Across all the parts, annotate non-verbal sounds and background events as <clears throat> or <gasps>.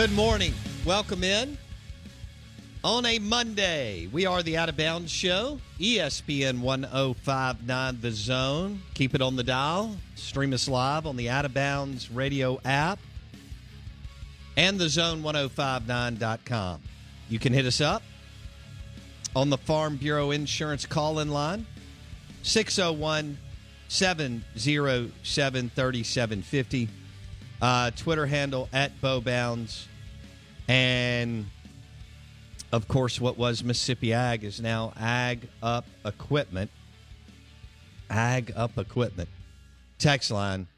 Good morning. Welcome in on a Monday. We are the Out of Bounds Show, ESPN 1059 The Zone. Keep it on the dial. Stream us live on the Out of Bounds radio app and the zone1059.com. You can hit us up on the Farm Bureau Insurance call in line 601 707 3750. Uh, Twitter handle at Bowbounds. And of course, what was Mississippi Ag is now Ag Up Equipment. Ag Up Equipment. Text line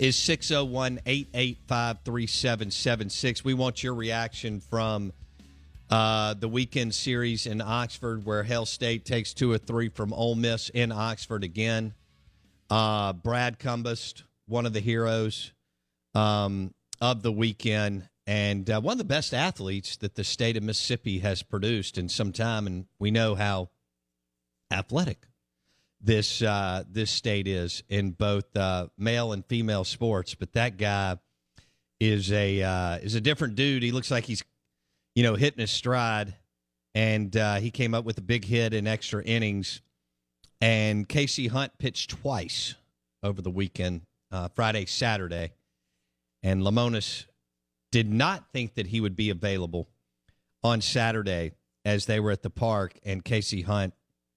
is 601 885 3776. We want your reaction from uh, the weekend series in Oxford, where Hail State takes two or three from Ole Miss in Oxford again. Uh, Brad Cumbest, one of the heroes um, of the weekend, and uh, one of the best athletes that the state of Mississippi has produced in some time. And we know how athletic this uh, this state is in both uh, male and female sports. But that guy is a uh, is a different dude. He looks like he's you know hitting his stride, and uh, he came up with a big hit in extra innings. And KC Hunt pitched twice over the weekend, uh, Friday, Saturday and Lemonis did not think that he would be available on Saturday as they were at the park, and KC Hunt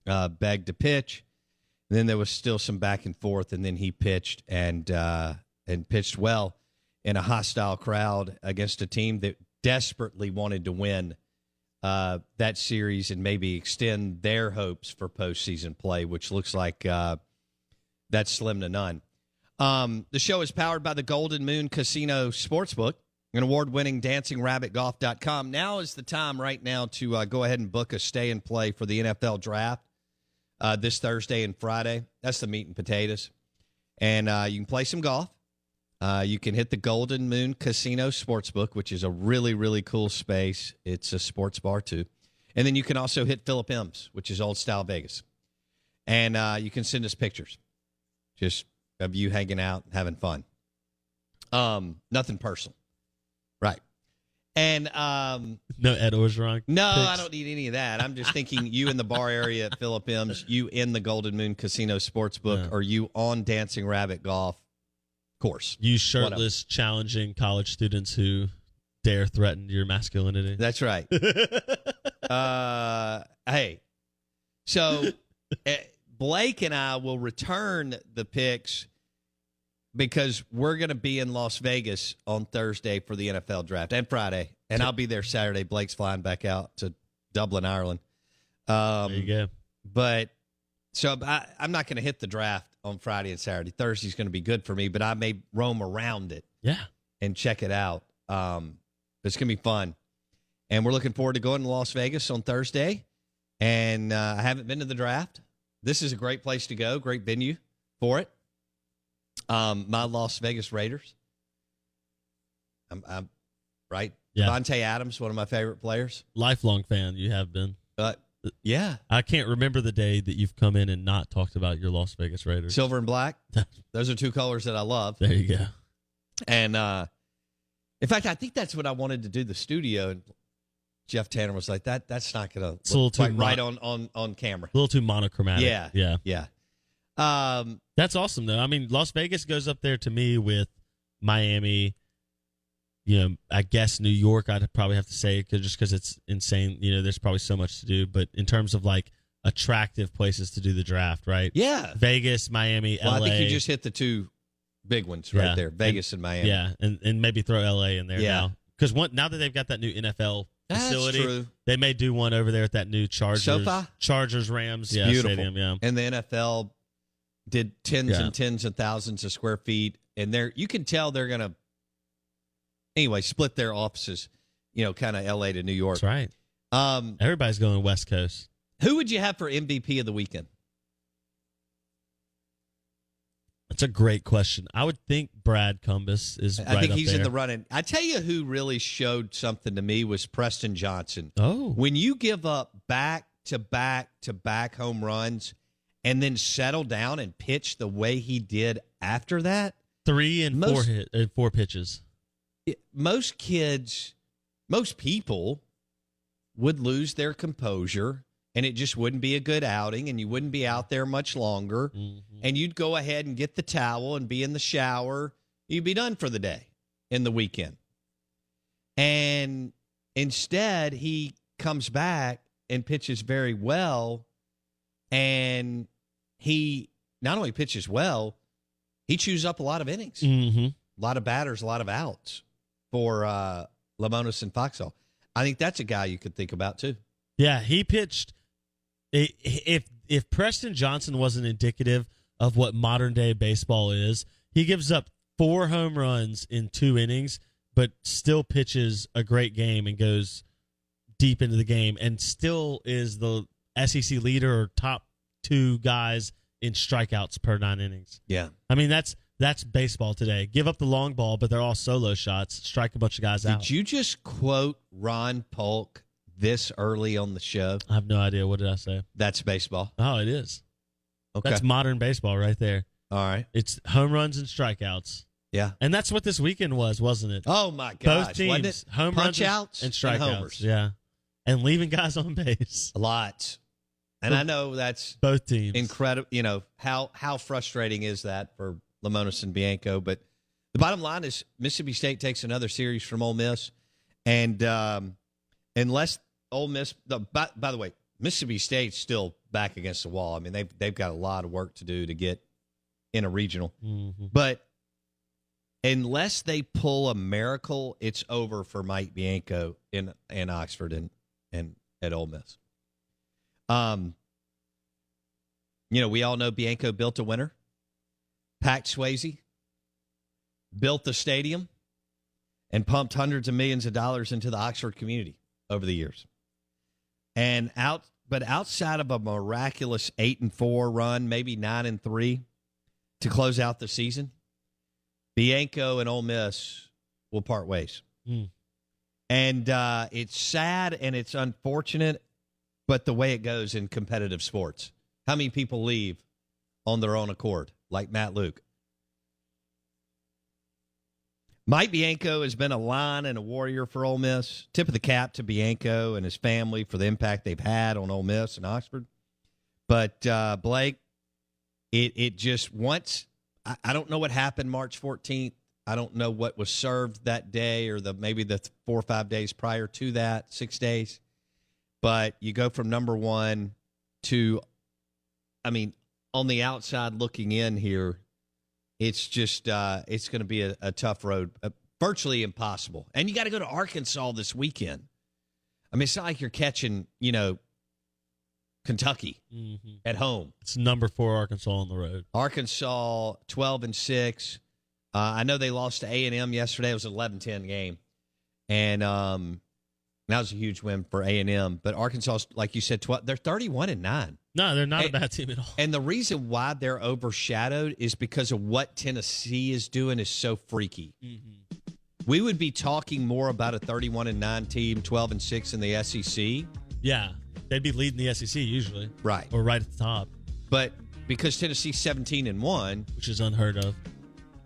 uh, begged to pitch. And then there was still some back and forth, and then he pitched and uh, and pitched well in a hostile crowd against a team that desperately wanted to win uh, that series and maybe extend their hopes for postseason play, which looks like uh, that's slim to none. Um, the show is powered by the Golden Moon Casino Sportsbook, an award winning dancingrabbitgolf.com. Now is the time right now to uh, go ahead and book a stay and play for the NFL draft uh, this Thursday and Friday. That's the meat and potatoes. And uh, you can play some golf. Uh, you can hit the Golden Moon Casino Sportsbook, which is a really, really cool space. It's a sports bar, too. And then you can also hit Philip M's, which is old style Vegas. And uh, you can send us pictures. Just of you hanging out, having fun. Um, nothing personal? And um, No Ed Orgeron. no, I don't need any of that. I'm just thinking you in the bar area at Philip M's, you in the Golden Moon Casino Sportsbook, Yeah. or you on Dancing Rabbit Golf course. You Whatever. shirtless, challenging college students who dare threaten your masculinity. That's right. <laughs> uh, hey, so <laughs> eh, Blake and I will return the picks because we're going to be in Las Vegas on Thursday for the NFL draft and Friday, and I'll be there Saturday. Blake's flying back out to Dublin, Ireland. Um, There you go. But so I, I'm not going to hit the draft on Friday and Saturday. Thursday's going to be good for me, but I may roam around it Yeah. and check it out. Um, it's going to be fun. And we're looking forward to going to Las Vegas on Thursday. And uh, I haven't been to the draft. This is a great place to go, great venue for it. Um, my Las Vegas Raiders. I'm, I'm right. Yeah. Davante Adams, one of my favorite players. Lifelong fan you have been. But yeah, I can't remember the day that you've come in and not talked about your Las Vegas Raiders. silver and black. <laughs> Those are two colors that I love. there you go. And uh, in fact, I think that's what I wanted to do the studio. And Jeff Tanner was like, "That that's not going to It's a little to too quite right mo- on on on camera." A little too monochromatic. Yeah, Yeah. yeah. Um, That's awesome though. I mean, Las Vegas goes up there to me with Miami. You know, I guess New York. I'd probably have to say 'cause- just because it's insane. You know, there's probably so much to do. But in terms of like attractive places to do the draft, right? yeah. Vegas, Miami, Well, LA. I think you just hit the two big ones right Yeah. there: Vegas and, Miami. yeah, and and maybe throw LA in there Yeah. now because one now that they've got that new NFL facility, they may do one over there at that new Chargers, SoFi? Chargers Rams, yeah, beautiful. stadium, yeah. And the NFL did tens Yeah. and tens of thousands of square feet, and they're you can tell they're going to anyway split their offices. You know, kind of L.A. to New York. That's right. Um, Everybody's going West Coast. who would you have for MVP of the weekend? That's a great question. I would think Brad Cumbest is. I right think he's in the running. I tell you who really showed something to me was Preston Johnson. Oh, When you give up back to back to back home runs and then settle down and pitch the way he did after that, three and four hit, uh, four pitches. it- most kids, most people would lose their composure and it just wouldn't be a good outing and you wouldn't be out there much longer Mhm. and you'd go ahead and get the towel and be in the shower. You'd be done for the day in the weekend. And instead, he comes back and pitches very well. And he not only pitches well, he chews up a lot of innings, Mhm. a lot of batters, a lot of outs for uh, Lemonis and Foxhall. I think that's a guy you could think about too. Yeah, he pitched. If if Preston Johnson wasn't indicative of what modern day baseball is, he gives up four home runs in two innings, but still pitches a great game and goes deep into the game, and still is the SEC leader or top two guys in strikeouts per nine innings. Yeah. I mean, that's that's baseball today. Give up the long ball, but they're all solo shots. Strike a bunch of guys out. Did you just quote Ron Polk this early on the show? I have no idea. What did I say? That's baseball. Oh, it is. Okay. That's modern baseball right there. All right. It's home runs and strikeouts. Yeah. And that's what this weekend was, wasn't it? Oh my god. Both teams, home punch runs and- outs and strikeouts. homers. Yeah. And leaving guys on base. A lot. And I know that's Both teams. incredible. You know how how frustrating is that for Lemonis and Bianco? But the bottom line is Mississippi State takes another series from Ole Miss, and um, unless Ole Miss, the, by, by the way, Mississippi State's still back against the wall. I mean they've they've got a lot of work to do to get in a regional, Mhm. but unless they pull a miracle, it's over for Mike Bianco in in Oxford and and at Ole Miss. Um, you know, we all know Bianco built a winner, packed Swayze, built the stadium, and pumped hundreds of millions of dollars into the Oxford community over the years. And out, but outside of a miraculous eight and four run, maybe nine and three to close out the season, Bianco and Ole Miss will part ways. Mm. And uh, it's sad and it's unfortunate, but the way it goes in competitive sports. How many people leave on their own accord, like Matt Luke? Mike Bianco has been a lion and a warrior for Ole Miss. Tip of the cap to Bianco and his family for the impact they've had on Ole Miss and Oxford. But uh, Blake, it it just once I, I don't know what happened March 14th. I don't know what was served that day or the maybe the four or five days prior to that, six days. But you go from number one to, I mean, on the outside looking in here, It's just uh, it's going to be a, a tough road, uh, virtually impossible. And you got to go to Arkansas this weekend. I mean, it's not like you're catching, you know, Kentucky Mm-hmm. at home. It's number four Arkansas on the road. Arkansas 12 and 6. Uh, I know they lost to A&M yesterday. It was an 11-10 game. And um, that was a huge win for A&M, but Arkansas like you said 12 they're 31 and 9. No, they're not Hey, a bad team at all. And the reason why they're overshadowed is because of what Tennessee is doing is so freaky. Mm-hmm. We would be talking more about a 31 and 9 team, 12 and 6 in the SEC. Yeah, they'd be leading the SEC usually, Right. or right at the top, But because Tennessee's 17 and 1 which is unheard of.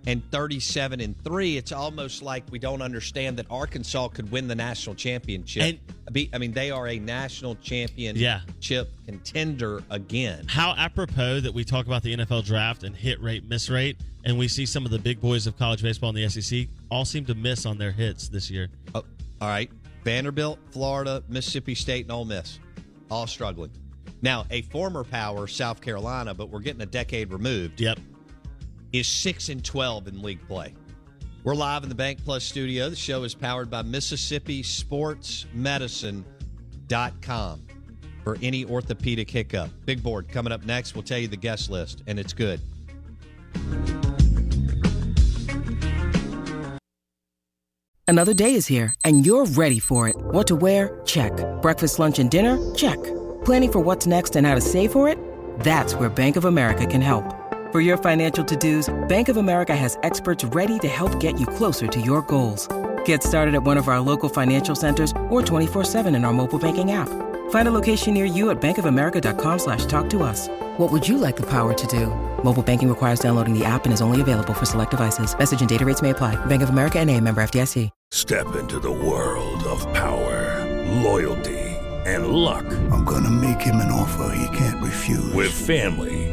And 37 and 3, it's almost like we don't understand that Arkansas could win the national championship. And- Be- I mean, they are a national championship Yeah. contender again. How apropos that we talk about the NFL draft and hit rate, miss rate, and we see some of the big boys of college baseball in the SEC all seem to miss on their hits this year. Oh, all right. Vanderbilt, Florida, Mississippi State, and Ole Miss, all struggling. Now, a former power, South Carolina, but we're getting a decade removed, Yep. Is six and twelve in league play. We're live in the Bank Plus studio. The show is powered by Mississippi Sports Medicine.com for any orthopedic hiccup. Big board coming up next. We'll tell you the guest list, and it's good. Another day is here, and you're ready for it. What to wear? Check. Breakfast, lunch, and dinner? Check. Planning for what's next and how to save for it? That's where Bank of America can help. For your financial to dos, Bank of America has experts ready to help get you closer to your goals. Get started at one of our local financial centers or 24-7 in our mobile banking app. Find a location near you at bankofamerica.com slash talk to us. What would you like the power to do? Mobile banking requires downloading the app and is only available for select devices. Message and data rates may apply. Bank of America and a member FDIC. Step into the world of power, loyalty, and luck. I'm gonna make him an offer he can't refuse. With family,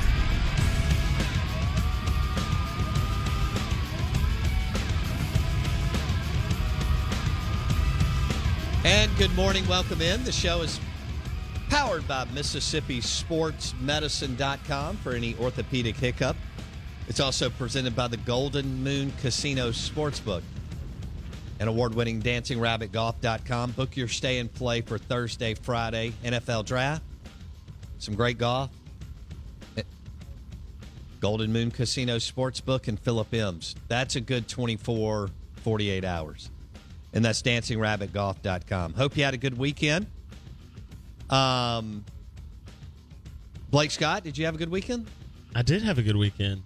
And good morning. Welcome in. The show is powered by Mississippi Sports Medicine.com for any orthopedic hiccup. It's also presented by the Golden Moon Casino Sportsbook and award winning DancingRabbitGolf.com. Book your stay and play for Thursday, Friday NFL draft. Some great golf. Golden Moon Casino Sportsbook and Philip M's. That's a good 24, 48 hours and that's dancingrabbitgolf.com. Hope you had a good weekend. Um, Blake Scott, did you have a good weekend? I did have a good weekend.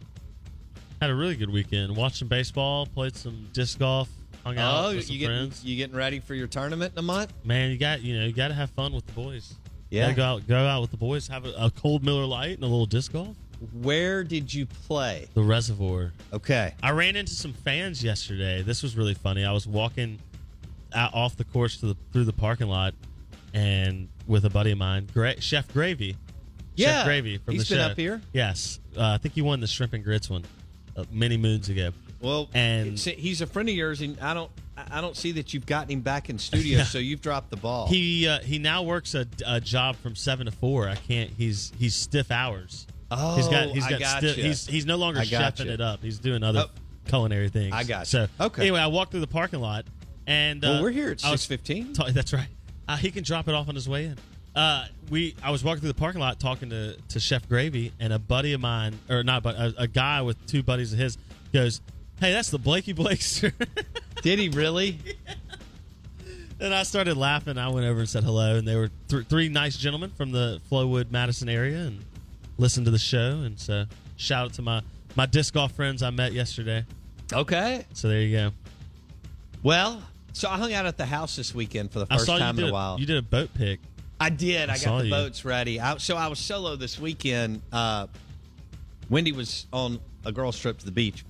Had a really good weekend. Watched some baseball, played some disc golf, hung out with some Oh, you getting friends. you getting ready for your tournament in a month? Man, you got you know you got to have fun with the boys. Yeah. Go out, go out with the boys, have a, a cold Miller Lite and a little disc golf. Where did you play? The reservoir. Okay. I ran into some fans yesterday. This was really funny. I was walking out off the course to the through the parking lot, and with a buddy of mine, Gra- Chef Gravy. Yeah, Chef Gravy from he's the been show. up here. Yes, uh, I think he won the shrimp and grits one uh, many moons ago. Well, And- he's a friend of yours, and I don't I don't see that you've gotten him back in studio, <laughs> so you've dropped the ball. He uh, he now works a, a job from seven to four. I can't. He's he's stiff hours. Oh, he's got he's I got gotcha. stiff, he's he's no longer chefing it up. He's doing other Oh. culinary things. I gotcha. So Okay. Anyway, I walked through the parking lot, and uh, well, we're here at six fifteen. That's right. Uh, he can drop it off on his way in. Uh, we I was walking through the parking lot talking to, to Chef Gravy, and a buddy of mine, or not, but a, a guy with two buddies of his, goes, "Hey, that's the Blakey Blakester." <laughs> Did he really? and I started laughing. I went over and said hello, and they were th- three nice gentlemen from the Flowood, Madison area, and listened to the show. And so, shout out to my my disc golf friends I met yesterday. Okay. So there you go. Well, so I hung out at the house this weekend for the first time in a a- while. You did a boat pick. I did. I I, got the you. boats ready. I, so I was solo this weekend. Uh, Wendy was on a girls' trip to the beach,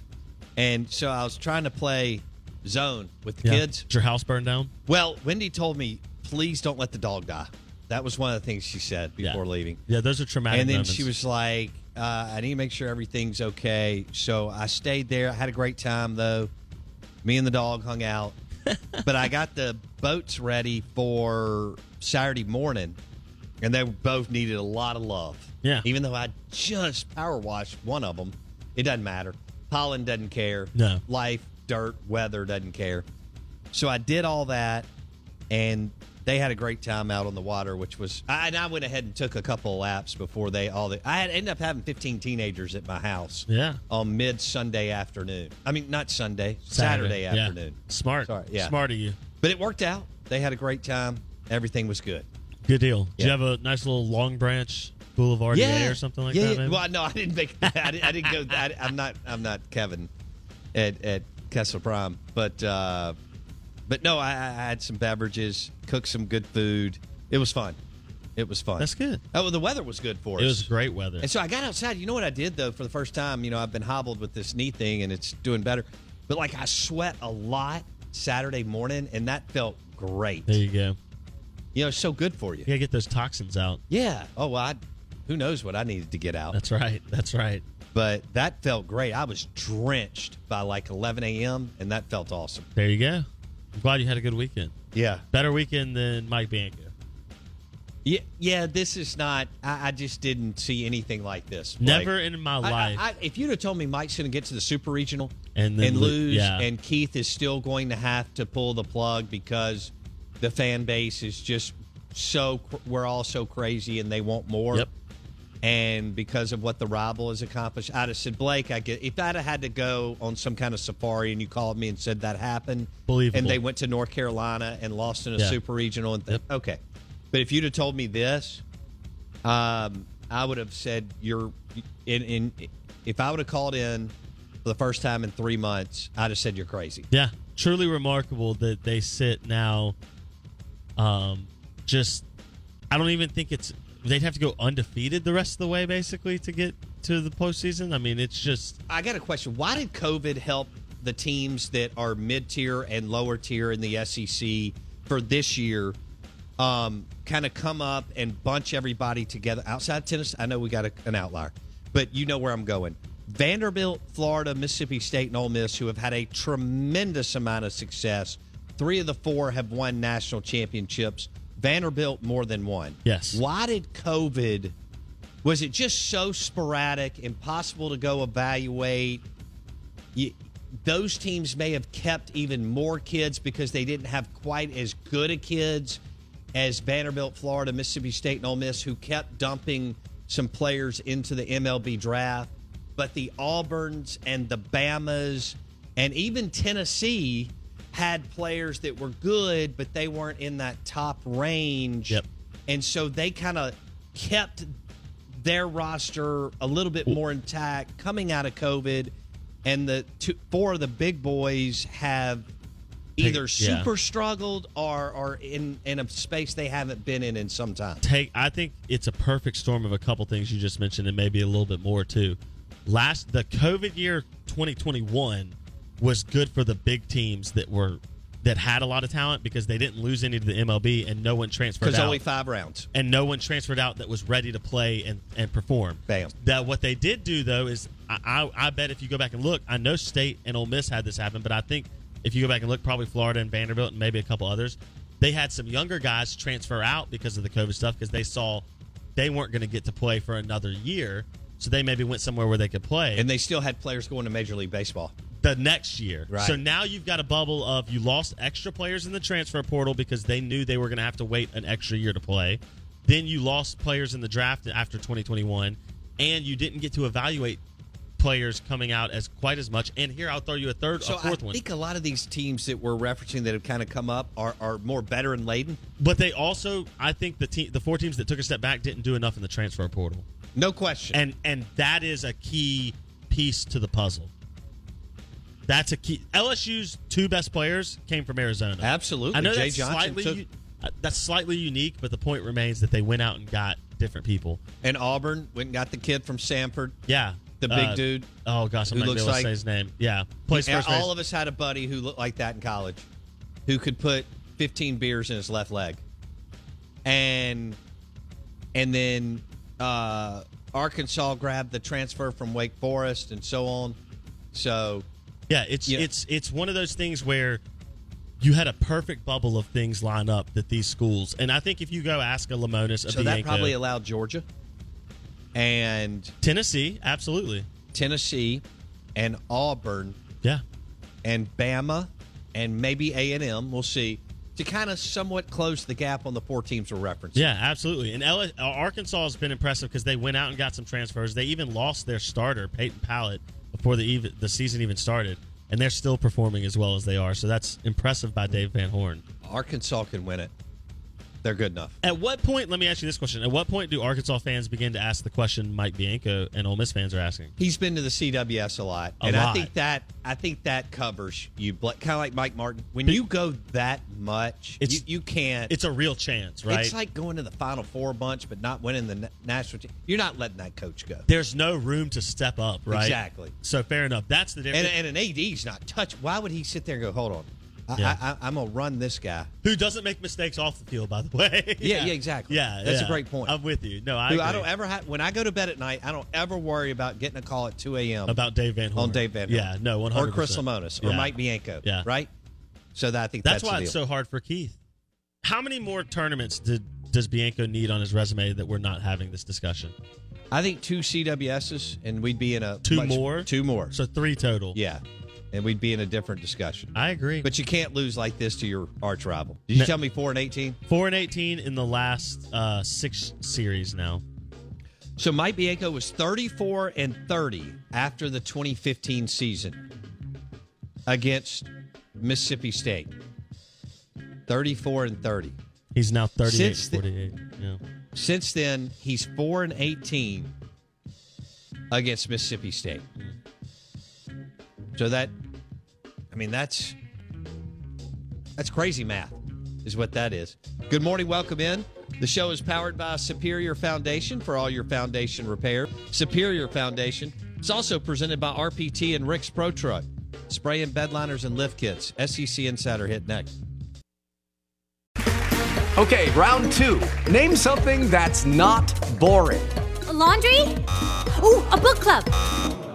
And so I was trying to play zone with the Yeah. kids. Did your house burn down? Well, Wendy told me, please don't let the dog die. That was one of the things she said before Yeah. leaving. Yeah, those are traumatic. and then moments. she was like, uh, I need to make sure everything's okay. So I stayed there. I had a great time, though. Me and the dog hung out. <laughs> but I got the boats ready for Saturday morning, and they both needed a lot of love. Yeah. Even though I just power washed one of them, it doesn't matter. Pollen doesn't care. No. Life, dirt, weather doesn't care. So I did all that, and they had a great time out on the water, which was. I, and I went ahead and took a couple of laps before they all. The, I had ended up having 15 teenagers at my house. Yeah. On mid Sunday afternoon. I mean, not Sunday, Saturday, yeah. afternoon. Smart. Sorry, yeah. Smart of you. But it worked out. They had a great time. Everything was good. Good deal. Do Yeah. you have a nice little Long Branch Boulevard yeah, or something like yeah, that? yeah. maybe? Well, no, I didn't make. I didn't, I didn't go. I, I'm not. I'm not Kevin at at Kessel Prime, but uh, but no, I, I had some beverages, cooked some good food. It was fun. It was fun. That's good. Oh, well, the weather was good for us. It was great weather. And so I got outside. You know what I did though? For the first time, you know, I've been hobbled with this knee thing, and it's doing better. But like, I sweat a lot Saturday morning, and that felt great. There you go. You know, it's so good for you. You gotta get those toxins out. Yeah. Oh, well, I, who knows what I needed to get out. That's right. That's right. but that felt great. I was drenched by like 11 a.m. and that felt awesome. There you go. I'm glad you had a good weekend. Yeah, Better weekend than Mike Bianco. yeah, yeah. This is not. I, I just didn't see anything like this. Never in my I- I- life. I, if you'd have told me Mike's going to get to the super regional And then lo- lose, yeah. and Keith is still going to have to pull the plug because the fan base is just so cr- we're all so crazy and they want more. Yep. And because of what the rival has accomplished, I'd have said, Blake, I get if I'd have had to go on some kind of safari and you called me and said that happened, Believable. and they went to North Carolina and lost in a Yeah. super regional, and th- Yep. okay, but if you'd have told me this, um, I would have said you're in. in if I would have called in for the first time in three months, I'd have said you're crazy. Yeah, truly remarkable that they sit now. Um, just I don't even think it's they'd have to go undefeated the rest of the way basically to get to the postseason. I mean, it's just I got a question. Why did COVID help the teams that are mid tier and lower tier in the SEC for this year? Um, kind of come up and bunch everybody together outside Tennessee. I know we got a, an outlier, but you know where I'm going. Vanderbilt, Florida, Mississippi State, and Ole Miss, who have had a tremendous amount of success. Three of the four have won national championships. Vanderbilt more than one. Yes. Why did COVID? Was it just so sporadic, impossible to go evaluate? You, those teams may have kept even more kids because they didn't have quite as good a kids as Vanderbilt, Florida, Mississippi State, and Ole Miss, who kept dumping some players into the MLB draft. But the Auburns and the Bamas and even Tennessee had players that were good, but they weren't in that top range. Yep. And so they kind of kept their roster a little bit more intact coming out of COVID. And the two, four of the big boys have either yeah. super struggled or are in, in a space they haven't been in in some time. take I think it's a perfect storm of a couple things you just mentioned and maybe a little bit more too. Last the COVID year 2021 was good for the big teams that were that had a lot of talent because they didn't lose any to the MLB and no one transferred Because out. only five rounds. and no one transferred out that was ready to play and, and perform. Bam. That what they did do though is I, I I bet if you go back and look, I know State and Ole Miss had this happen, but I think if you go back and look, probably Florida and Vanderbilt and maybe a couple others, they had some younger guys transfer out because of the COVID stuff because they saw they weren't going to get to play for another year, so they maybe went somewhere where they could play And they still had players going to Major League Baseball. The next year. Right. So now you've got a bubble of you lost extra players in the transfer portal because they knew they were going to have to wait an extra year to play. Then you lost players in the draft after 2021, and you didn't get to evaluate players coming out as quite as much. And here I'll throw you a third, So a fourth one. I think a lot of these teams that we're referencing that have kind of come up are, are more veteran laden. But they also, I think the team, the four teams that took a step back didn't do enough in the transfer portal, No question. and and that is a key piece to the puzzle. That's a key. LSU's two best players came from Arizona. Absolutely. I know Jay that's Johnson slightly took- uh, that's slightly unique, but the point remains that they went out and got different people. and Auburn went and got the kid from Samford. Yeah, The big dude Oh gosh, I'm who not looks able to like- say his name. Yeah, plays first base. all of us had a buddy who looked like that in college, who could put 15 beers in his left leg, and and then uh, Arkansas grabbed the transfer from Wake Forest and so on. So Yeah, it's Yeah. it's it's one of those things where you had a perfect bubble of things line up that these schools, and I think if you go ask a Lemonis, a so that Bianco, probably allowed Georgia and Tennessee, absolutely, Tennessee and Auburn yeah, and Bama and maybe A and M. We'll see to kind of somewhat close the gap on the four teams we're referencing. yeah, absolutely. And L- uh, Arkansas has been impressive because they went out and got some transfers. They even lost their starter Peyton Pallette before the even the season even started, and they're still performing as well as they are. So that's impressive by Dave Van Horn. Arkansas can win it. They're good enough. At what point? Let me ask you this question: At what point do Arkansas fans begin to ask the question Mike Bianco and Ole Miss fans are asking? He's been to the CWS a lot, A and I think that I think that covers you. Kind of like Mike Martin. When you go that much, It's- you, you can't. It's a real chance, right? It's like going to the Final Four bunch, but not winning the national team. You're not letting that coach go. There's no room to step up, right? Exactly. So fair enough. That's the difference. and an AD's not touch. Why would he sit there and go, "Hold on, I, Yeah. I, I, I'm gonna run this guy"? Who doesn't make mistakes off the field, by the way? <laughs> Yeah, yeah, exactly. Yeah, That's a great point. I'm with you. No, I, Who I don't ever have when I go to bed at night. I don't ever worry about getting a call at 2 a.m. about Dave Van Horn. on Dave Van Horn. Yeah, no, 100. or Chris Lemonis or Mike Bianco. Yeah. right. So that I think That's, that's, why the it's so hard for Keith. How many more tournaments did does Bianco need on his resume that we're not having this discussion? I think two CWSs, and we'd be in a Two much- more? Two more. So three total. yeah, and we'd be in a different discussion. I agree. But you can't lose like this to your arch rival. Did you No. tell me four and eighteen? Four and eighteen in the last uh, six series now. So Mike Bianco was thirty-four and thirty after the 2015 season against Mississippi State. Thirty-four and thirty. He's now 38, Since the- 48. yeah. Since then, he's four and eighteen against Mississippi State. So that, I mean, that's that's crazy math, is what that is. Good morning, welcome in. The show is powered by Superior Foundation for all your foundation repair. Superior Foundation. It's also presented by RPT and Rick's Pro Truck. Spray and bedliners and lift kits. SEC Insider hit next. Okay, round two. Name something that's not boring. A laundry? Ooh, a book club.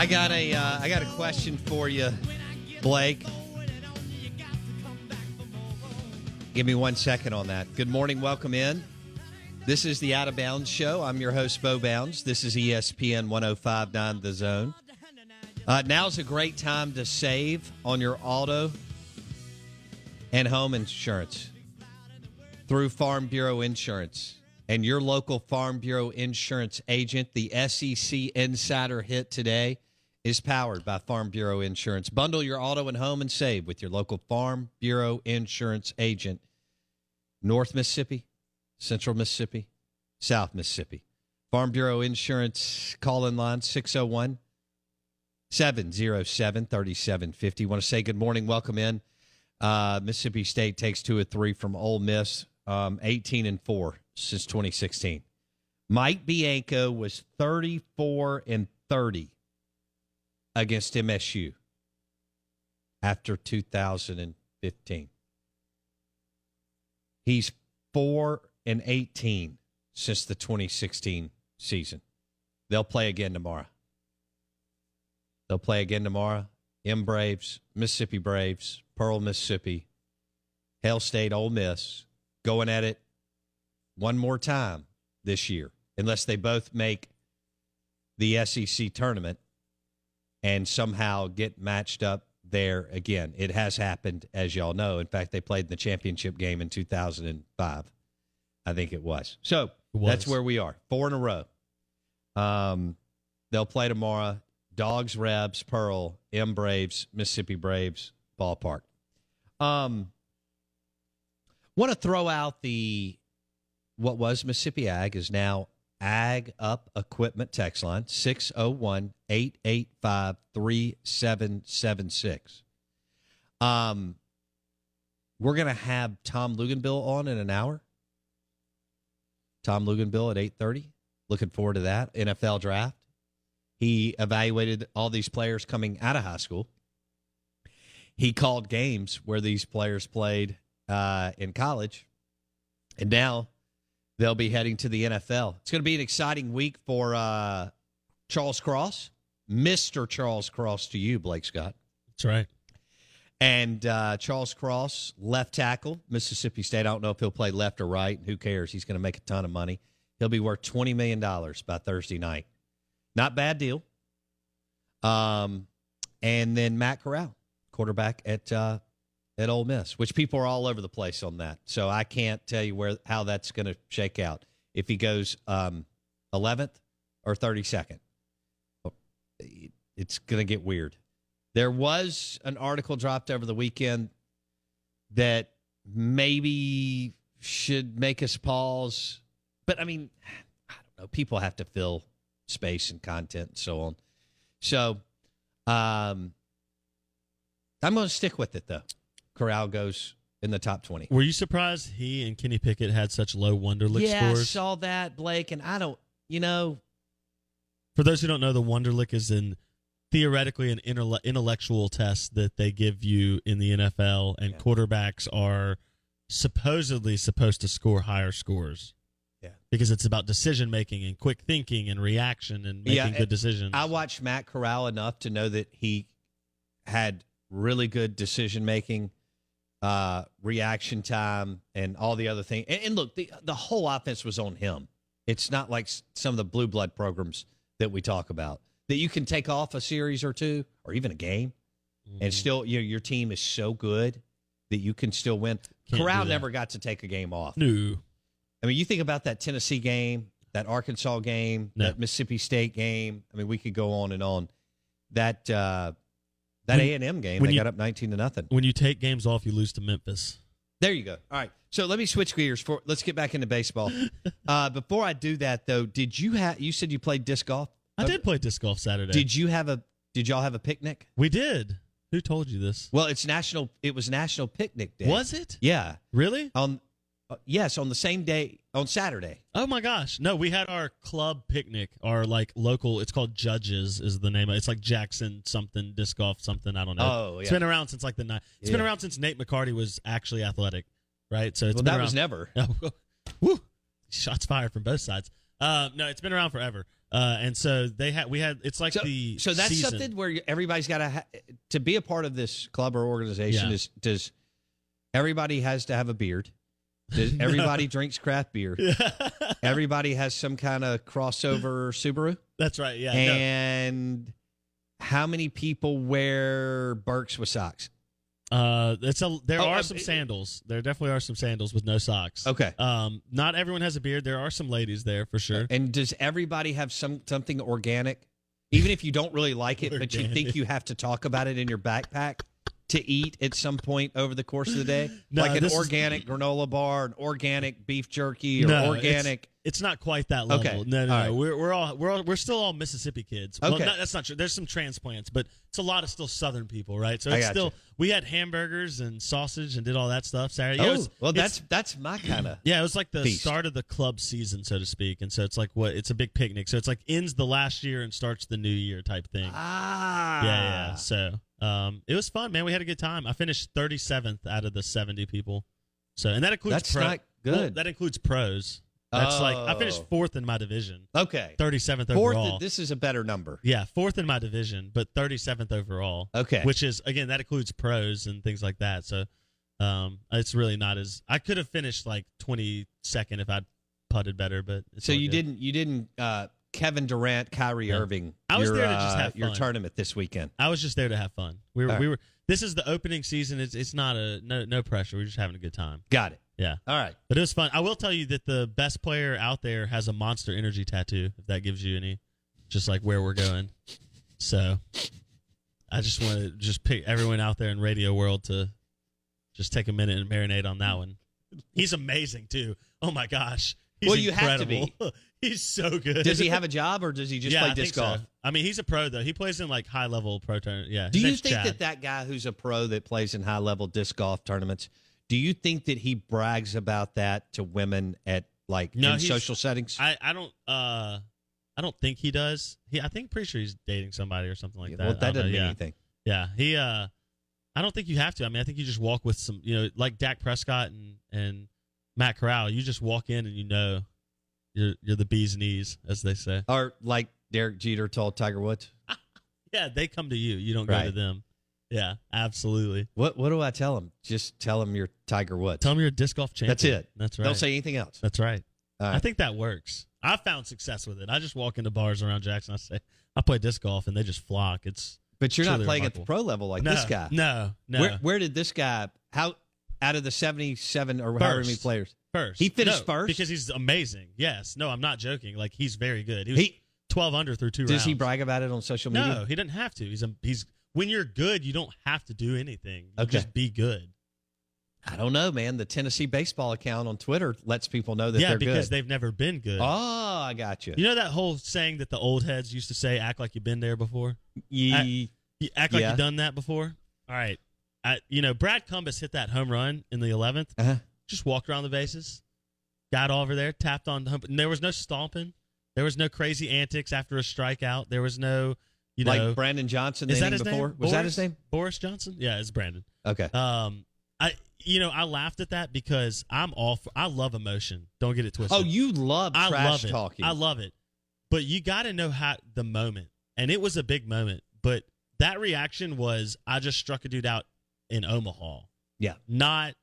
I got a uh, I got a question for you, Blake. Give me one second on that. Good morning, welcome in. This is the Out of Bounds Show. I'm your host, Bo Bounds. This is ESPN 1059 The Zone. Uh, now's a great time to save on your auto and home insurance through Farm Bureau Insurance. and your local Farm Bureau insurance agent. The SEC Insider Hit today is powered by Farm Bureau Insurance. Bundle your auto and home and save with your local Farm Bureau insurance agent. North Mississippi, Central Mississippi, South Mississippi. Farm Bureau Insurance call in line 601 707 3750. Want to say good morning, welcome in. Uh, Mississippi State takes two or three from Ole Miss, um, 18 and 4 since 2016. Mike Bianco was 34 and 30 against MSU after 2015. He's 4 and 18 since the 2016 season. They'll play again tomorrow. They'll play again tomorrow. M Braves, Mississippi Braves, Pearl, Mississippi, Hail State, Ole Miss, going at it one more time this year, unless they both make the SEC tournament and somehow get matched up there again. It has happened, as y'all know. In fact, they played in the championship game in 2005. I think it was. So was. that's where we are. Four in a row. Um, they'll play tomorrow. Dogs, Rebs, Pearl, M Braves, Mississippi Braves, ballpark. Um, want to throw out the what was Mississippi Ag is now Ag Up Equipment text line 601 885 3776. Um, we're going to have Tom Luginbill on in an hour. Tom Luginbill at 8:30. Looking forward to that NFL draft. He evaluated all these players coming out of high school. He called games where these players played uh, in college, and now they'll be heading to the NFL. It's going to be an exciting week for uh, Charles Cross, Mister Charles Cross, to you, Blake Scott. That's right. And uh, Charles Cross, left tackle, Mississippi State. I don't know if he'll play left or right. Who cares? He's going to make a ton of money. He'll be worth $20 million by Thursday night. Not bad deal. Um, and then Matt Corral, quarterback at uh, at Ole Miss, which people are all over the place on that. So I can't tell you where how that's going to shake out. If he goes um, 11th or 32nd, it's going to get weird. There was an article dropped over the weekend that maybe should make us pause. But I mean, I don't know. People have to fill space and content and so on. So um, I'm going to stick with it, though. Corral goes in the top 20. Were you surprised he and Kenny Pickett had such low Wonderlic yeah, scores? I saw that, Blake, and I don't, you know. For those who don't know, the Wonderlic is in theoretically an intelle- intellectual test that they give you in the NFL, and Yeah. quarterbacks are supposedly supposed to score higher scores. Yeah. Because it's about decision making and quick thinking and reaction and making Yeah, good decisions. I watched Matt Corral enough to know that he had really good decision making, uh, reaction time, and all the other things. And, and look, the the whole offense was on him. It's not like some of the blue blood programs that we talk about that you can take off a series or two or even a game, Mm-hmm. and still your your team is so good that you can still win. Can't Corral never got to take a game off. no. I mean, you think about that Tennessee game, that Arkansas game, No. that Mississippi State game. I mean, we could go on and on. That uh, that A and M game, when they you- got up nineteen to nothing. When you take games off, you lose to Memphis. There you go. All right, so let me switch gears. For let's get back into baseball. <laughs> uh, before I do that, though, did you have? You said you played disc golf. I did play disc golf Saturday. Did you have a? Did y'all have a picnic? we did. Who told you this? Well, it's national. It was National Picnic Day. Was it? Yeah. Really? On uh, yes, on the same day on Saturday. Oh my gosh. No, we had our club picnic, our like local it's called Judges is the name of it. It's like Jackson something disc golf something, I don't know. Oh, it's been around since like the night. It's been around since Nate McCarty was actually athletic, right? So it's well, that around, was never. <laughs> Woo! Shots fired from both sides. Uh, no, it's been around forever. Uh, and so they had we had it's like so, the so that's season. something where everybody's got to ha- to be a part of this club or organization. Yeah. Is does everybody has to have a beard? Does <laughs> everybody drinks craft beer? everybody has some kind of crossover Subaru, That's right. Yeah. no. and how many people wear Birks with socks? Uh, it's a there Oh, are uh, some it- sandals. There definitely are some sandals with no socks. Okay. Um, not everyone has a beard. There are some ladies there for sure. And does everybody have some something organic, even if you don't really like it, but you think you have to talk about it in your backpack to eat at some point over the course of the day, <gasps> No, like an this is- organic granola bar, an organic beef jerky, or No, organic? It's, not quite that level. Okay. No, no, All no. right. We're we're all we're all, we're still all Mississippi kids. Well, Okay. not- that's not true. There's some transplants, but it's a lot of still Southern people, right? So I it's gotcha. still we had hamburgers and sausage and did all that stuff Saturday. Oh, was- well, that's that's my kind of. <clears throat> Yeah, it was like the feast. start of the club season, so to speak, and so it's like what it's a big picnic. So it's like ends the last year and starts the new year type thing. Ah, Yeah, yeah. So um, it was fun, man. We had a good time. I finished 37th out of the 70 people. So and that includes That's pro- not well, good. that includes pros. That's like I finished Oh. fourth in my division. Okay, 37th fourth. overall. This is a better number. yeah, fourth in my division, but 37th overall. Okay. Which is again that includes pros and things like that. So um, it's really not as I could have finished like 22nd if I'd putted better, but it's So you good. didn't you didn't uh, Kevin Durant, Kyrie Yeah. Irving. I was your, there to just uh, have your tournament this weekend. I was just there to have fun. We were right. we were. This is the opening season. It's it's not a no no pressure. We're just having a good time. Got it. Yeah. All right. But it was fun. I will tell you that the best player out there has a Monster Energy tattoo. If that gives you any, just like where we're going. So, I just want to just pick everyone out there in radio world to just take a minute and marinate on that one. He's amazing too. Oh my gosh. He's Well, you have to be. <laughs> He's so good. Does he have a job or does he just yeah, play I disc think so. golf? I mean, he's a pro though. He plays in like high level pro tournament. Yeah. Do you think Chad. that that guy who's a pro that plays in high level disc golf tournaments, do you think that he brags about that to women at like No, in social settings? I, I don't uh I don't think he does. He I think pretty sure he's dating somebody or something like that. well, that don't know. doesn't mean yeah. anything. Yeah, he. uh I don't think you have to. I mean, I think you just walk with some, you know, like Dak Prescott and and Matt Corral. You just walk in and you know you're you're the bee's knees, as they say. Or like Derek Jeter told Tiger Woods. <laughs> Yeah, they come to you. You don't go to them. Yeah, absolutely. What what do I tell them? Just tell them you're Tiger Woods. Tell them you're a disc golf champion. That's it. That's right. Don't say anything else. That's right. Right. I think that works. I found success with it. I just walk into bars around Jackson. I say, I play disc golf, and they just flock. It's But you're not playing at the pro level like no, this guy. No, no. Where, where did this guy? How out of the seventy-seven or however many players? First. He finished No, first? because he's amazing. Yes. No, I'm not joking. Like he's very good. He was He- 12 under through two Does rounds. he brag about it on social media? No, he didn't have to. He's a, he's when you're good, you don't have to do anything. You Okay. just be good. I don't know, man. The Tennessee baseball account on Twitter lets people know that yeah, they're because good. they've never been good. oh, I got you. You know that whole saying that the old heads used to say, "Act like you've been there before." Ye- You act like Yeah. you've done that before. All right. I, you know, Brad Cumbest hit that home run in the 11th. Uh-huh. Just walked around the bases, got over there, tapped on the hump. And there was no stomping. There was no crazy antics after a strikeout. There was no, you like know, Brandon Johnson. Is that his before name? was that his name? Boris Johnson? Yeah, it's Brandon. Okay. Um, I, you know, I laughed at that because I'm all for, I love emotion. Don't get it twisted. oh, you love I trash love talking. I love it. But you got to know how the moment, and it was a big moment. But that reaction was, I just struck a dude out in Omaha. Yeah. Not,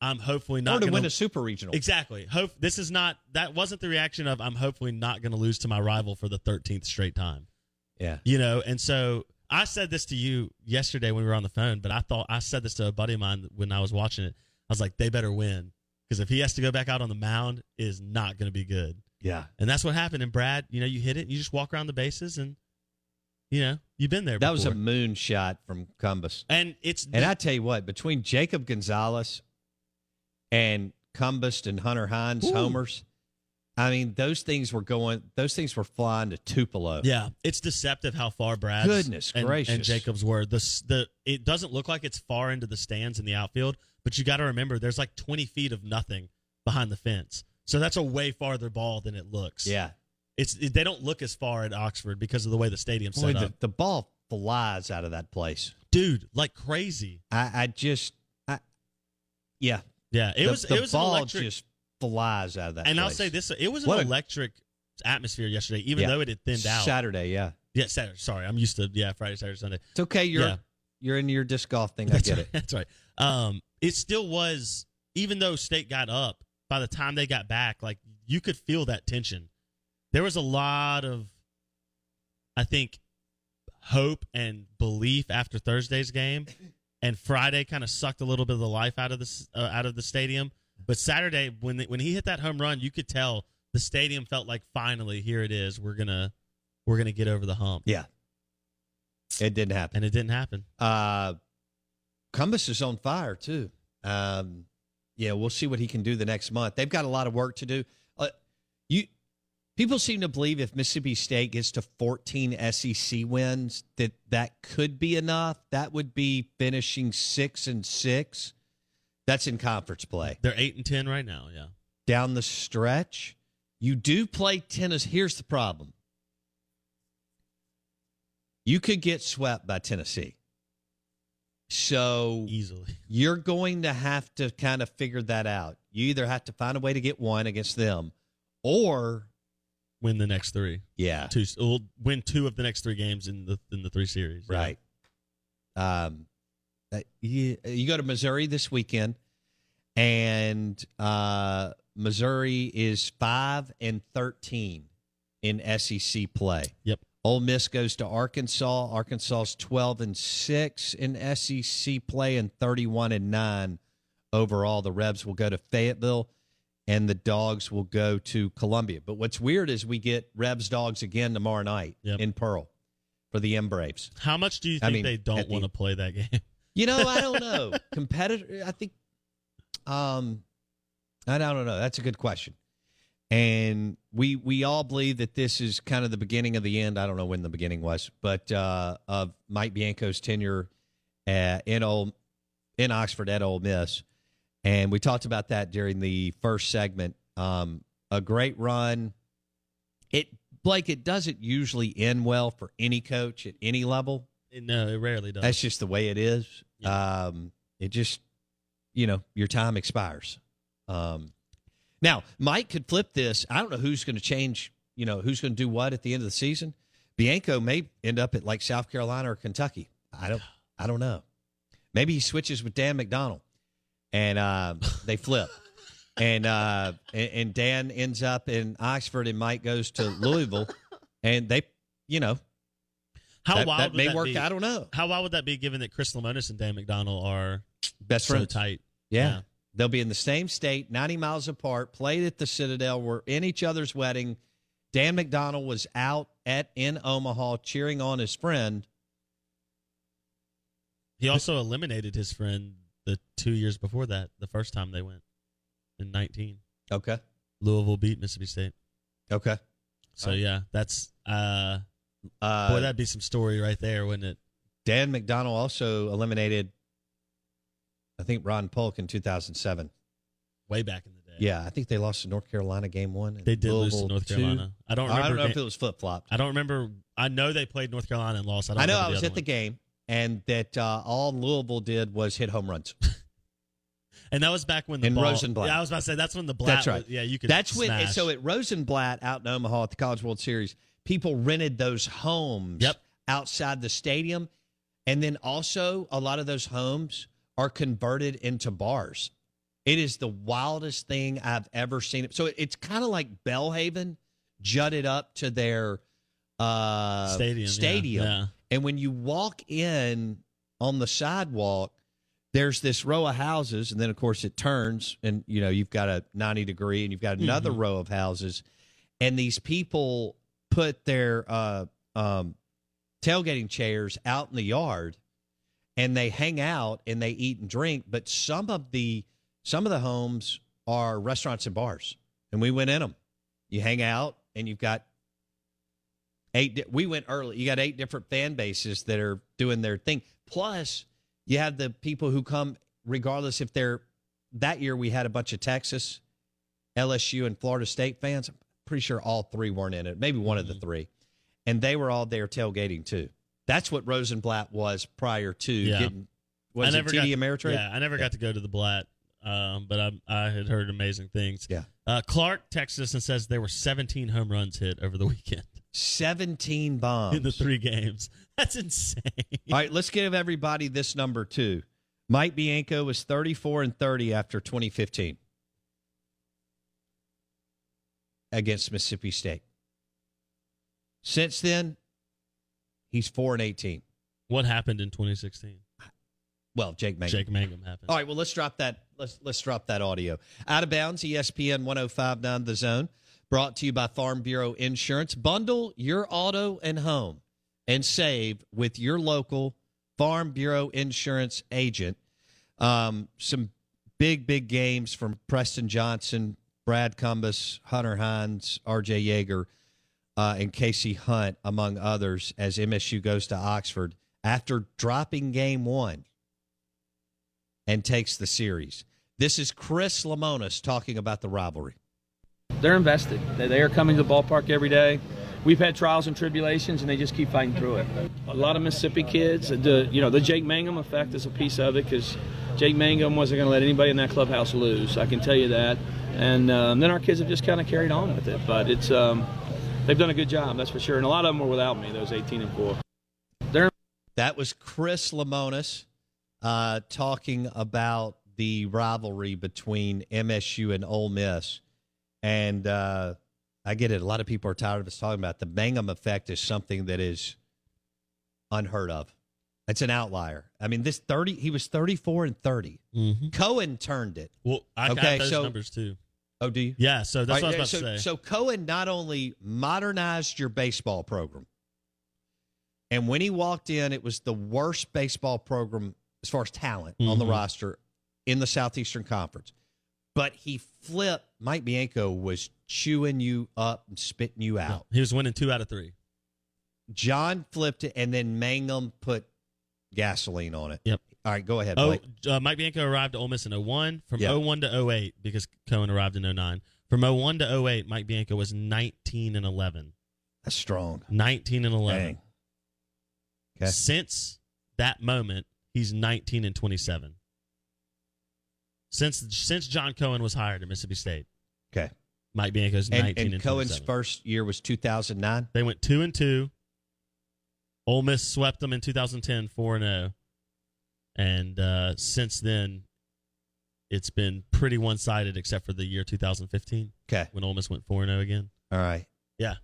I'm hopefully not or to gonna, win a super regional. Exactly. Hope this is not. That wasn't the reaction of I'm hopefully not going to lose to my rival for the 13th straight time. Yeah. You know, and so I said this to you yesterday when we were on the phone, but I thought I said this to a buddy of mine when I was watching it. I was like, they better win because if he has to go back out on the mound, it is not going to be good. Yeah. And that's what happened. And Brad, you know, you hit it, and you just walk around the bases, and you know, you've been there. That was a before. moon shot from Cumbest. and it's And I tell you what, between Jacob Gonzalez and Cumbest and Hunter Hines Ooh. homers, I mean, those things were going. Those things were flying to Tupelo. yeah, it's deceptive how far Brad Goodness and, gracious. and Jacobs were. The the it doesn't look like it's far into the stands in the outfield, but you got to remember there's like 20 feet of nothing behind the fence, so that's a way farther ball than it looks. Yeah. it's it, they don't look as far at Oxford because of the way the stadium's Boy, set the, up, the ball flies out of that place. dude, like crazy. I, I just, I, yeah. Yeah, it the, was the it was ball electric. just flies out of that. and I'll say this: it was an What a- electric atmosphere yesterday, even Yeah. though it had thinned out. Saturday, yeah. Yeah, Saturday. Sorry, I'm used to yeah Friday, Saturday, Sunday. It's okay. You're Yeah. you're in your disc golf thing. I get right. it. That's right. Um, it still was, even though State got up. By the time they got back, like you could feel that tension. There was a lot of, I think, hope and belief after Thursday's game, and Friday kind of sucked a little bit of the life out of the uh, out of the stadium. But Saturday, when they, when he hit that home run, you could tell the stadium felt like finally here it is. We're gonna we're gonna get over the hump. Yeah, it didn't happen, and it didn't happen. Uh, Cumbest is on fire too. Um, yeah, we'll see what he can do the next month. They've got a lot of work to do. Uh, you people seem to believe if Mississippi State gets to 14 SEC wins that that could be enough. That would be finishing 6 and 6. That's in conference play. They're 8 and 10 right now, yeah. Down the stretch, you do play tennis. Here's the problem. You could get swept by Tennessee. So easily. You're going to have to kind of figure that out. You either have to find a way to get one against them or win the next 3. Yeah. Two we'll win two of the next 3 games in the in the 3 series. Right. Yeah. Um you, you go to Missouri this weekend and uh Missouri is 5 and 13 in SEC play. Yep. Ole Miss goes to Arkansas. Arkansas's 12 and 6 in SEC play and 31 and 9 overall. The Rebs will go to Fayetteville and the Dogs will go to Columbia. But what's weird is we get Rebs Dogs again tomorrow night yep. in Pearl for the M Braves. How much do you think I mean, they don't want to play that <laughs> game? You know, I don't know. <laughs> Competitor, I think. Um, I don't know. That's a good question and we we all believe that this is kind of the beginning of the end. I don't know when the beginning was, but uh, of Mike Bianco's tenure at, in old in Oxford at Ole Miss, and we talked about that during the first segment. Um, a great run. It Blake. It doesn't usually end well for any coach at any level. No, it rarely does. That's just the way it is. Yeah. Um, it just, you know, your time expires. Um, now, Mike could flip this. I don't know who's going to change, you know, who's going to do what at the end of the season. Bianco may end up at like South Carolina or Kentucky. I don't I don't know. Maybe he switches with Dan McDonnell and uh, <laughs> they flip. and, uh, and and Dan ends up in Oxford and Mike goes to Louisville and they, you know, how that, wild that may that work. Be? I don't know. How wild would that be, given that Chris Lemonis and Dan McDonnell are best so friends? tight? Yeah. yeah. They'll be in the same state, 90 miles apart, played at the Citadel, were in each other's wedding. Dan McDonnell was out at in Omaha cheering on his friend. He also eliminated his friend the two years before that, the first time they went in 19. Okay. Louisville beat Mississippi State. Okay. So, right. yeah, that's, uh, uh, boy, that'd be some story right there, wouldn't it? Dan McDonnell also eliminated I think Ron Polk in 2007. Way back in the day. Yeah, I think they lost to North Carolina game one. They did lose to North Carolina. I don't remember. I don't know if it was flip flop. I don't remember. I know they played North Carolina and lost. I, I know I was at the game and that uh, all Louisville did was hit home runs. <laughs> and that was back when the in ball, Rosenblatt. Yeah, I was about to say that's when the Blatt. That's right. Was, yeah, you could. That's smash. when. So at Rosenblatt out in Omaha at the College World Series, people rented those homes yep. outside the stadium, and then also a lot of those homes are converted into bars. It is the wildest thing I've ever seen. So it's kind of like Belhaven jutted up to their uh, stadium. Stadium, yeah, yeah. and when you walk in on the sidewalk, there's this row of houses, and then of course it turns, and you know you've got a 90 degree, and you've got another mm-hmm. row of houses, and these people put their uh, um, tailgating chairs out in the yard and they hang out and they eat and drink. But some of the some of the homes are restaurants and bars, and we went in them. You hang out, and you've got eight. We went early. You got eight different fan bases that are doing their thing. Plus, you have the people who come, regardless if they're. That year, we had a bunch of Texas, LSU, and Florida State fans. Pretty sure all three weren't in it. Maybe one mm-hmm. of the mm-hmm. three, and they were all there tailgating too. That's what Rosenblatt was prior to yeah. getting. Was I it TD got, Ameritrade? Yeah, I never yeah. got to go to the Blatt, um, but I, I had heard amazing things. Yeah. Uh, Clark texts us and says there were 17 home runs hit over the weekend. <laughs> 17 bombs in the three games. <laughs> That's insane. All right, let's give everybody this number too. Mike Bianco was 34 and 30 after 2015 against Mississippi State. Since then, He's four and eighteen. What happened in 2016? Well, Jake Mangum. Jake Mangum happened. All right, well let's drop that let's let's drop that audio. Out of bounds, ESPN 1059 The Zone, brought to you by Farm Bureau Insurance. Bundle your auto and home and save with your local Farm Bureau Insurance agent. Um, some big, big games from Preston Johnson, Brad Cumbest, Hunter Hines, RJ Yeager, uh, and KC Hunt, among others, as MSU goes to Oxford after dropping game one and takes the series. This is Chris Lemonis talking about the rivalry. They're invested. They they are coming to the ballpark every day. We've had trials and tribulations, and they just keep fighting through it. A lot of Mississippi kids, the you know the Jake Mangum effect is a piece of it because Jake Mangum wasn't going to let anybody in that clubhouse lose. I can tell you that. And um, then our kids have just kind of carried on with it. But it's um, they've done a good job, that's for sure. And a lot of them were without me. Those 18 and four. They're That was Chris Lemonis uh, talking about the rivalry between MSU and Ole Miss. And uh, I get it. A lot of people are tired of us talking about it. the Mangum effect is something that is unheard of. It's an outlier. I mean, this 30, he was 34 and 30. Cohen turned it. Well, I Okay, got those so- numbers too. Oh, do you? Yeah, so that's All what I right, was about so, to say. So Cohen not only modernized your baseball program, and when he walked in, it was the worst baseball program as far as talent on the Mhm. roster in the Southeastern Conference. But he flipped. Mike Bianco was chewing you up and spitting you out. He was winning two out of three. John flipped it, and then Mangum put gasoline on it. Yep. All right, go ahead. Oh, uh, Mike Bianco arrived at Ole Miss in 01. From Yeah. 01 to 08, because Cohen arrived in 09. From 01 to 08, Mike Bianco was 19 and 11. That's strong. 19 and 11. Dang. Okay. Since that moment, he's 19 and 27. Since since John Cohen was hired at Mississippi State, Okay. Mike Bianco's 19 And, and, and Cohen's 27. first year was 2009. They went 2 and 2. Ole Miss swept them in 2010 4 and 0. And uh, since then it's been pretty one-sided except for the year 2015 Okay. when Ole Miss went 4 and 0 again. All right. Yeah.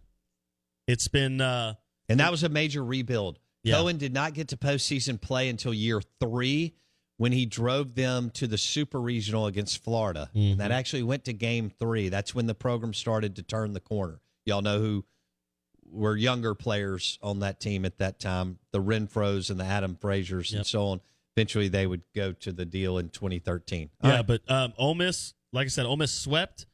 It's been uh And that was a major rebuild. Yeah. Cohen did not get to postseason play until year three when he drove them to the Super Regional against Florida. Mhm. And that actually went to game three. That's when the program started to turn the corner. Y'all know who were younger players on that team at that time the Renfroes and the Adam Frazier's and so on. Eventually, they would go to the deal in 2013. All yeah, right. but um, Ole Miss, like I said, Ole Miss swept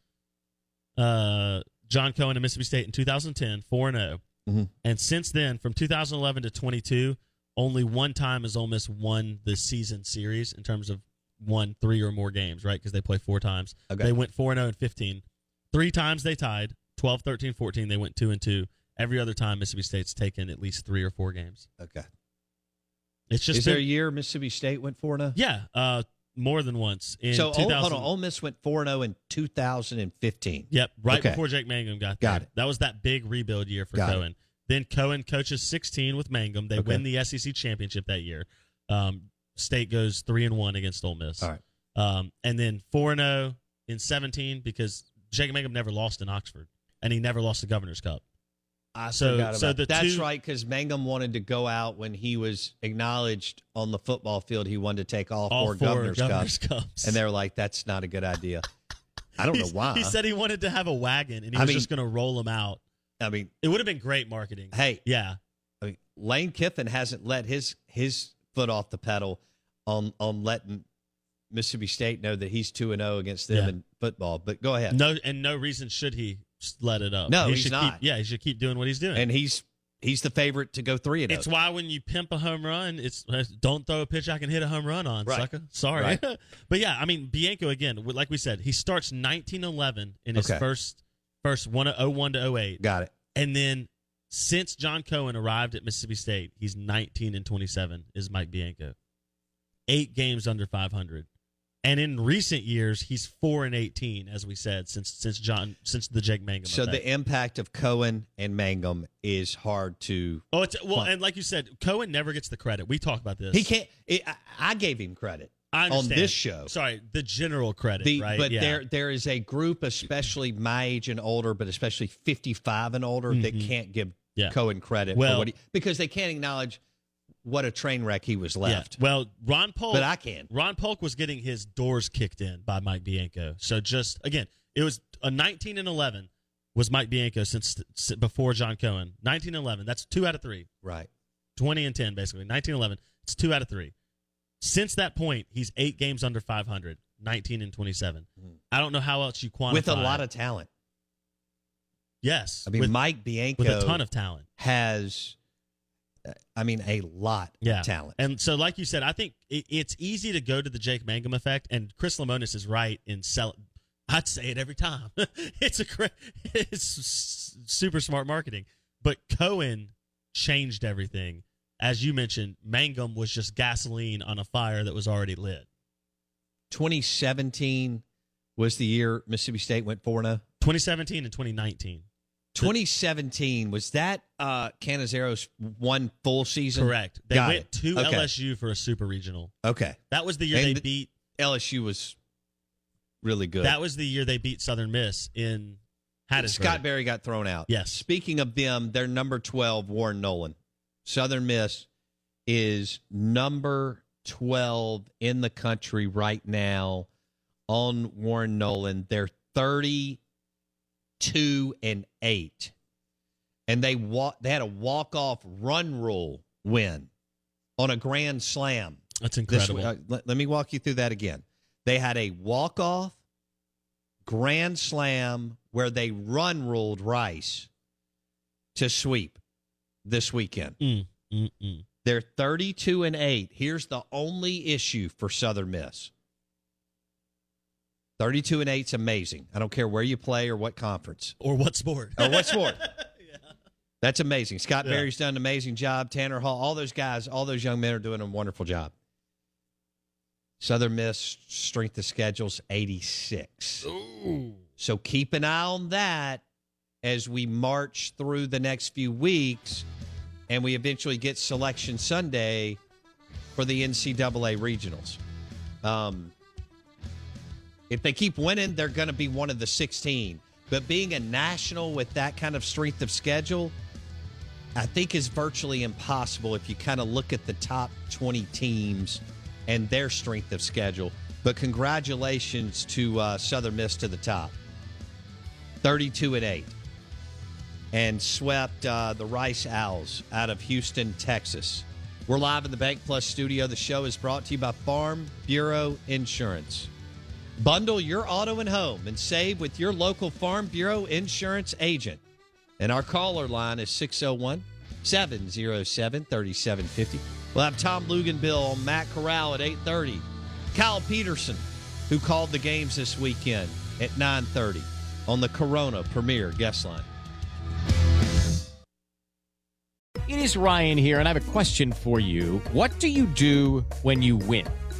uh, John Cohen and Mississippi State in 2010, 4 0. Mhm. And since then, from 2011 to 22, only one time has Ole Miss won the season series in terms of won three or more games, right? Because they play four times. Okay. They went 4 0 and 15. Three times they tied 12, 13, 14. They went 2 and 2. Every other time, Mississippi State's taken at least three or four games. Okay. It's just Is there a year Mississippi State went 4 0? yeah, uh, more than once. In So, Ole- 2000, hold on. Ole Miss went 4 0 in 2015. Yep, right Okay. before Jake Mangum got Got it. That was that big rebuild year for Got it. Cohen. Then Cohen coaches 16 with Mangum. They Okay. win the SEC championship that year. Um, State goes three and one against Ole Miss. All right. Um, and then four and zero in 17 because Jake Mangum never lost in Oxford, and he never lost the Governor's Cup. I So- forgot so the That's two- right, because Mangum wanted to go out when he was acknowledged on the football field. He wanted to take all, All four, four Governor's, Governor's Cups. Cups. And they were like, that's not a good idea. I don't know why. He said he wanted to have a wagon, and he I was mean- just going to roll them out. I mean, It would have been great marketing. hey, Yeah, I mean, Lane Kiffin hasn't let his his foot off the pedal on on letting Mississippi State know that he's two and zero against them Yeah. in football. But go ahead. no, and no reason should he just let it up. No, he he's should not. Keep, yeah, he should keep doing what he's doing. and he's he's the favorite to go three and oh. It's why when you pimp a home run, it's uh, don't throw a pitch I can hit a home run on, Right. sucker. Sorry. Right. <laughs> but yeah, I mean Bianco again, like we said, he starts 1911 in his Okay. first first one 01 to 08. Got it. And then since John Cohen arrived at Mississippi State, he's 19 and 27 is Mike Bianco. 8 games under 500. And in recent years, he's 4 and 18 as we said since since John since the Jake Mangum. So effect. the impact of Cohen and Mangum is hard to. Oh, it's well, and like you said, Cohen never gets the credit. We talk about this. He can't. It, I, I gave him credit on this show. Sorry, the general credit, The, right? But Yeah. there there is a group, especially my age and older, but especially fifty five and older, that Mhm. can't give Yeah. Cohen credit for Well- what he because they can't acknowledge what a train wreck he was left. Yeah. Well, Ron Polk, But I can. Ron Polk was getting his doors kicked in by Mike Bianco. So just again, it was a 19 and 11 was Mike Bianco since, since before John Cohen. 19 and 11. That's two out of three. Right. 20 and 10 basically. 19 and 11. It's two out of three. Since that point, he's eight games under 500. 19 and 27. Hmm. I don't know how else you quantify. With a lot of talent. yes. I mean, with, Mike Bianco with a ton of talent. has, I mean, a lot yeah. of talent. And so, like you said, I think it, it's easy to go to the Jake Mangum effect, and Chris Lemonis is right in sell. I'd say it every time. <laughs> it's a cra- <laughs> it's super smart marketing, but Cohen changed everything. As you mentioned, Mangum was just gasoline on a fire that was already lit. 2017 was the year Mississippi State went 4 0. 2017 and 2019. 2017 was that uh Cannizaro's one full season? Correct. They Got went it. to Okay. LSU for a super regional. Okay. That was the year And they the- beat. LSU was really good. That was the year they beat Southern Miss in Hattiesburg. Scott Berry got thrown out. Yes. Speaking of them, their number 12, Warren Nolan. Southern Miss is number 12 in the country right now on Warren Nolan. They're 32 and 8. And they walk they had a walk-off run rule win on a grand slam. That's incredible. uh, let, let me walk you through that again. They had a walk-off grand slam where they run ruled Rice to sweep this weekend. Mm, mm, mm. They're 32 and 8. Here's the only issue for Southern Miss. 32 and 8 is amazing. I don't care where you play or what conference or what sport. or what sport. <laughs> That's amazing. Scott Yeah. Berry's done an amazing job. Tanner Hall, all those guys, all those young men are doing a wonderful job. Southern Miss strength of schedule's 86. So keep an eye on that as we march through the next few weeks and we eventually get selection Sunday for the NCAA regionals. Um, if they keep winning, they're going to be one of the 16. But being a national with that kind of strength of schedule, I think is virtually impossible if you kind of look at the top 20 teams and their strength of schedule. But congratulations to uh, Southern Miss to the top. 32 and 8. And swept uh, the Rice Owls out of Houston, Texas. We're live in the Bank Plus studio. The show is brought to you by Farm Bureau Insurance. Bundle your auto and home and save with your local Farm Bureau insurance agent. And our caller line is 601 707 3750. We'll have Tom Luginbill on Matt Corral at 830. Kyle Peterson, who called the games this weekend at 930 on the Corona Premier Guest Line. It is Ryan here, and I have a question for you. What do you do when you win?